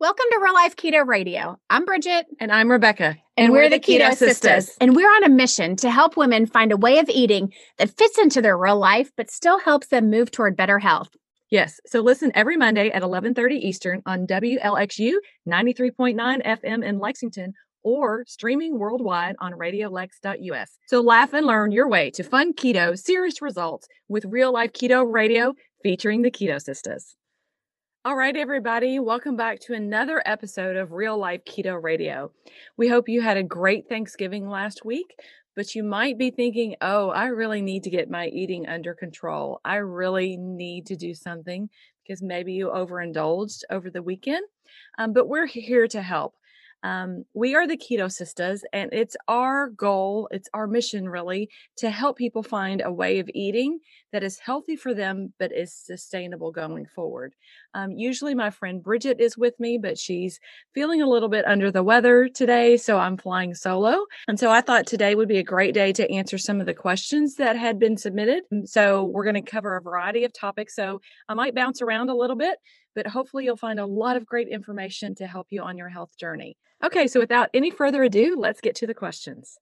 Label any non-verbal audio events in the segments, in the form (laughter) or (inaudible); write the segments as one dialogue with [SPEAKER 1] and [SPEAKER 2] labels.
[SPEAKER 1] Welcome to Real Life Keto Radio. I'm Bridget.
[SPEAKER 2] And I'm Rebecca.
[SPEAKER 1] And, we're, the Keto, Sisters. And we're on a mission to help women find a way of eating that fits into their real life, but still helps them move toward better health.
[SPEAKER 2] Yes. So listen every Monday at 1130 Eastern on WLXU 93.9 FM in Lexington or streaming worldwide on radiolex.us. So laugh and learn your way to fun keto, serious results with real life keto radio featuring the Keto Sisters. All right, everybody, welcome back to another episode of Real Life Keto Radio. We hope you had a great Thanksgiving last week, but you might be thinking, oh, I really need to get my eating under control. I really need to do something because maybe you overindulged over the weekend. Um, but we're here to help. Um, we are the Keto Sisters, and it's our goal, it's our mission really, to help people find a way of eating that is healthy for them but is sustainable going forward. Um, usually, my friend Bridget is with me, but she's feeling a little bit under the weather today, so I'm flying solo. And so I thought today would be a great day to answer some of the questions that had been submitted. So we're going to cover a variety of topics. So I might bounce around a little bit but hopefully you'll find a lot of great information to help you on your health journey. Okay, so without any further ado, let's get to the questions.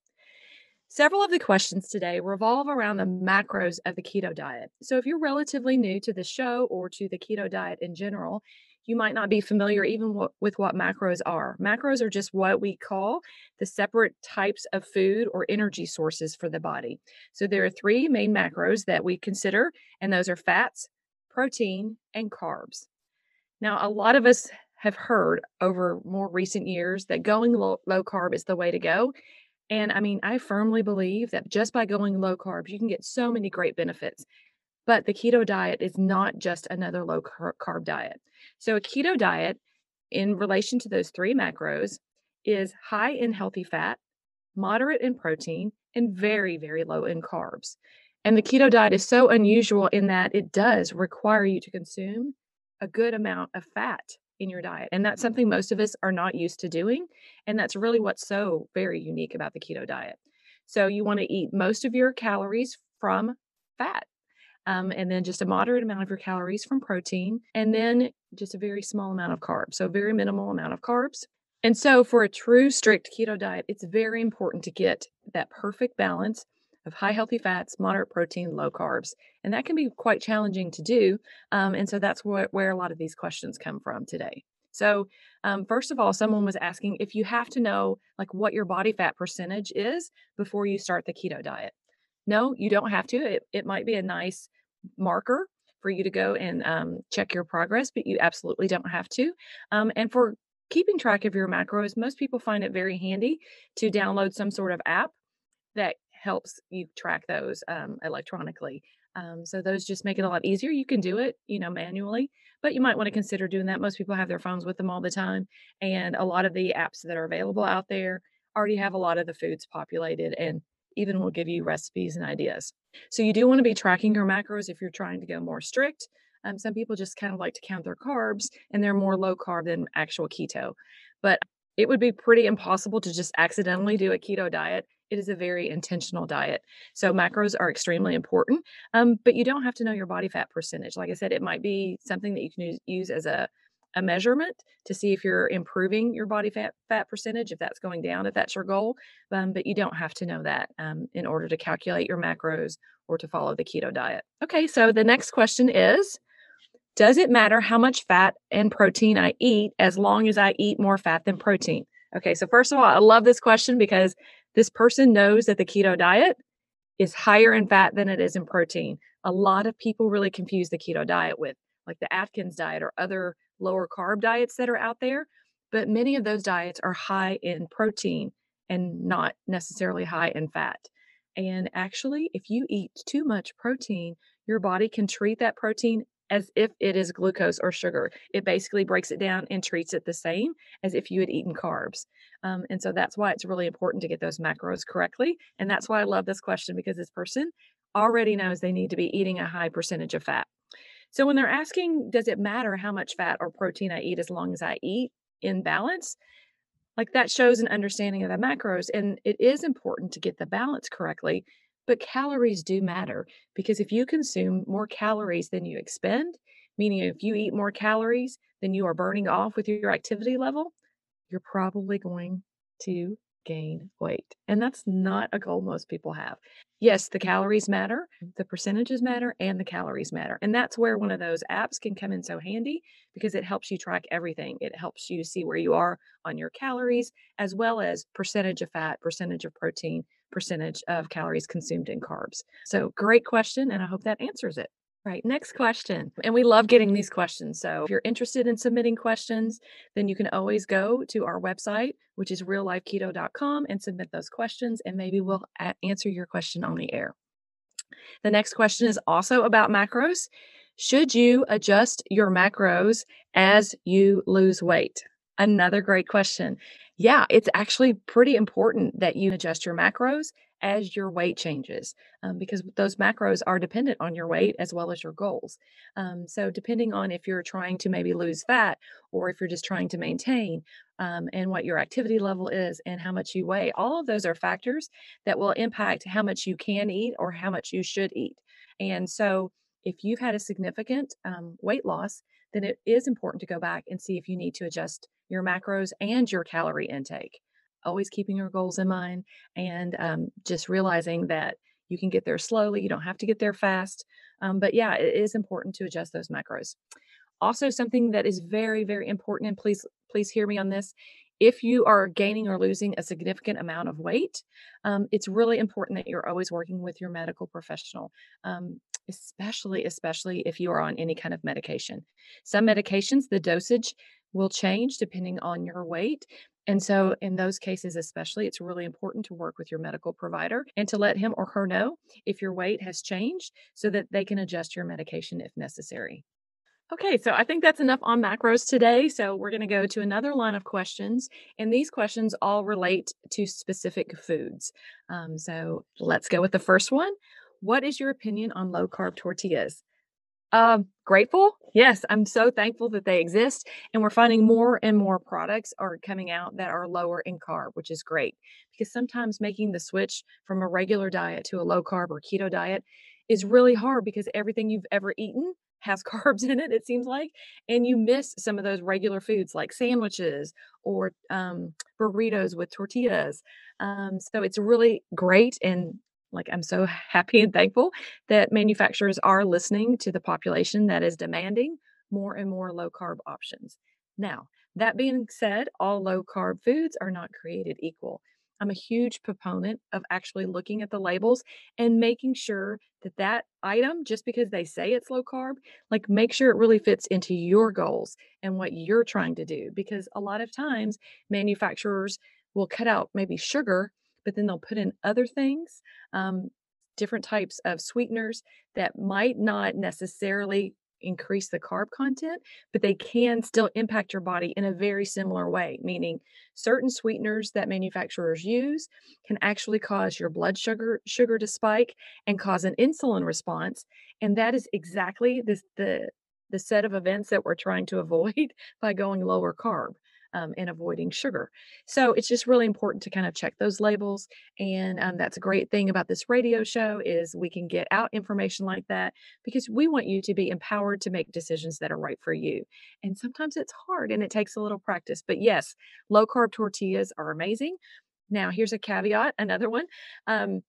[SPEAKER 2] Several of the questions today revolve around the macros of the keto diet. So, if you're relatively new to the show or to the keto diet in general, you might not be familiar even with what macros are. Macros are just what we call the separate types of food or energy sources for the body. So, there are three main macros that we consider, and those are fats, protein, and carbs. Now, a lot of us have heard over more recent years that going low, low carb is the way to go. And I mean, I firmly believe that just by going low carbs, you can get so many great benefits. But the keto diet is not just another low carb diet. So, a keto diet, in relation to those three macros, is high in healthy fat, moderate in protein, and very, very low in carbs. And the keto diet is so unusual in that it does require you to consume a good amount of fat in your diet. And that's something most of us are not used to doing. And that's really what's so very unique about the keto diet. So you want to eat most of your calories from fat. Um, and then just a moderate amount of your calories from protein, and then just a very small amount of carbs. So, very minimal amount of carbs. And so, for a true strict keto diet, it's very important to get that perfect balance of high healthy fats, moderate protein, low carbs. And that can be quite challenging to do. Um, and so that's where, where a lot of these questions come from today. So, um, first of all, someone was asking if you have to know like what your body fat percentage is before you start the keto diet. No, you don't have to. It, it might be a nice marker for you to go and um, check your progress, but you absolutely don't have to. Um, and for keeping track of your macros, most people find it very handy to download some sort of app that helps you track those um, electronically. Um, so those just make it a lot easier. You can do it, you know, manually, but you might want to consider doing that. Most people have their phones with them all the time, and a lot of the apps that are available out there already have a lot of the foods populated and even will give you recipes and ideas. So you do want to be tracking your macros if you're trying to go more strict. Um, some people just kind of like to count their carbs, and they're more low carb than actual keto. But it would be pretty impossible to just accidentally do a keto diet it is a very intentional diet. So macros are extremely important, um, but you don't have to know your body fat percentage. Like I said, it might be something that you can use as a a measurement to see if you're improving your body fat fat percentage, if that's going down, if that's your goal. Um, but you don't have to know that um, in order to calculate your macros or to follow the keto diet. Okay, so the next question is Does it matter how much fat and protein I eat as long as I eat more fat than protein? Okay, so first of all, I love this question because this person knows that the keto diet is higher in fat than it is in protein. A lot of people really confuse the keto diet with like the Atkins diet or other lower carb diets that are out there. But many of those diets are high in protein and not necessarily high in fat. And actually, if you eat too much protein, your body can treat that protein as if it is glucose or sugar. It basically breaks it down and treats it the same as if you had eaten carbs. Um, and so that's why it's really important to get those macros correctly. And that's why I love this question because this person already knows they need to be eating a high percentage of fat. So when they're asking, does it matter how much fat or protein I eat as long as I eat in balance? Like that shows an understanding of the macros. And it is important to get the balance correctly but calories do matter because if you consume more calories than you expend, meaning if you eat more calories than you are burning off with your activity level, you're probably going to gain weight. And that's not a goal most people have. Yes, the calories matter, the percentages matter, and the calories matter. And that's where one of those apps can come in so handy because it helps you track everything. It helps you see where you are on your calories, as well as percentage of fat, percentage of protein, percentage of calories consumed in carbs. So, great question. And I hope that answers it. Right. Next question. And we love getting these questions. So if you're interested in submitting questions, then you can always go to our website, which is reallifeketo.com, and submit those questions, and maybe we'll answer your question on the air. The next question is also about macros. Should you adjust your macros as you lose weight? Another great question. Yeah, it's actually pretty important that you adjust your macros as your weight changes um, because those macros are dependent on your weight as well as your goals. Um, so, depending on if you're trying to maybe lose fat or if you're just trying to maintain um, and what your activity level is and how much you weigh, all of those are factors that will impact how much you can eat or how much you should eat. And so, if you've had a significant um, weight loss, then it is important to go back and see if you need to adjust your macros and your calorie intake always keeping your goals in mind and um, just realizing that you can get there slowly. You don't have to get there fast. Um, but yeah, it is important to adjust those macros. Also, something that is very, very important, and please, please hear me on this. If you are gaining or losing a significant amount of weight, um, it's really important that you're always working with your medical professional, um, especially, especially if you are on any kind of medication. Some medications, the dosage will change depending on your weight. And so, in those cases, especially, it's really important to work with your medical provider and to let him or her know if your weight has changed so that they can adjust your medication if necessary. Okay, so I think that's enough on macros today. So we're going to go to another line of questions, and these questions all relate to specific foods. Um, so let's go with the first one. What is your opinion on low carb tortillas? Um, grateful. Yes, I'm so thankful that they exist. And we're finding more and more products are coming out that are lower in carb, which is great because sometimes making the switch from a regular diet to a low carb or keto diet is really hard because everything you've ever eaten has (laughs) carbs in it, it seems like. And you miss some of those regular foods like sandwiches or um, burritos with tortillas. Um, so it's really great and like I'm so (laughs) happy and thankful that manufacturers are listening to the population that is demanding more and more low carb options. Now, that being said, all low carb foods are not created equal. I'm a huge proponent of actually looking at the labels and making sure that that item, just because they say it's low carb, like make sure it really fits into your goals and what you're trying to do. Because a lot of times manufacturers will cut out maybe sugar but then they'll put in other things, um, different types of sweeteners that might not necessarily increase the carb content, but they can still impact your body in a very similar way, meaning certain sweeteners that manufacturers use can actually cause your blood sugar sugar to spike and cause an insulin response. And that is exactly this the the set of events that we're trying to (laughs) avoid by going lower carb um, and avoiding sugar. So it's just really important to kind of check those labels. And um, that's a great thing about this radio show is we can get out information like that because we want you to be empowered to make decisions that are right for you. And sometimes it's hard and it takes a little practice. But yes, low carb tortillas are amazing. Now, here's a caveat, another one. Um,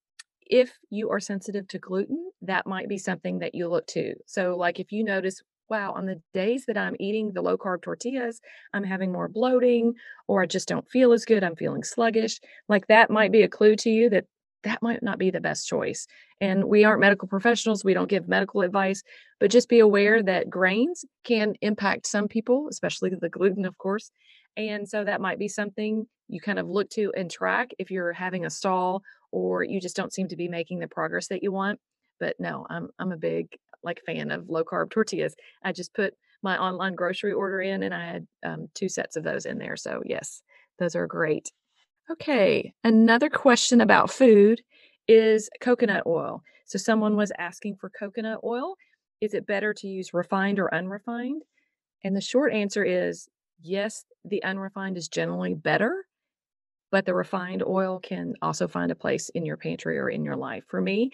[SPEAKER 2] if you are sensitive to gluten, that might be something that you look to. So, like if you notice wow, on the days that I'm eating the low carb tortillas, I'm having more bloating or I just don't feel as good. I'm feeling sluggish. Like that might be a clue to you that that might not be the best choice. And we aren't medical professionals, we don't give medical advice, but just be aware that grains can impact some people, especially the gluten, of course. And so that might be something you kind of look to and track if you're having a stall or you just don't seem to be making the progress that you want. But no, I'm I'm a big like fan of low carb tortillas. I just put my online grocery order in and I had um, two sets of those in there. So, yes, those are great. Okay, another question about food is coconut oil. So, someone was asking for coconut oil. Is it better to use refined or unrefined? And the short answer is yes, the unrefined is generally better, but the refined oil can also find a place in your pantry or in your life. For me,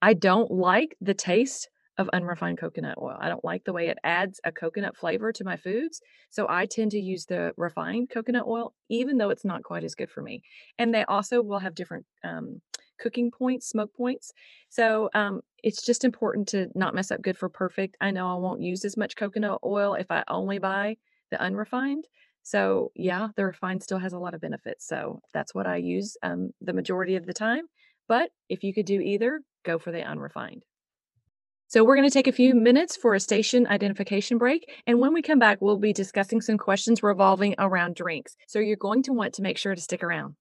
[SPEAKER 2] I don't like the taste of unrefined coconut oil. I don't like the way it adds a coconut flavor to my foods. So I tend to use the refined coconut oil, even though it's not quite as good for me. And they also will have different um, cooking points, smoke points. So um, it's just important to not mess up good for perfect. I know I won't use as much coconut oil if I only buy the unrefined. So yeah, the refined still has a lot of benefits. So that's what I use um, the majority of the time. But if you could do either, go for the unrefined. So we're going to take a few minutes for a station identification break. And when we come back, we'll be discussing some questions revolving around drinks. So you're going to want to make sure to stick around.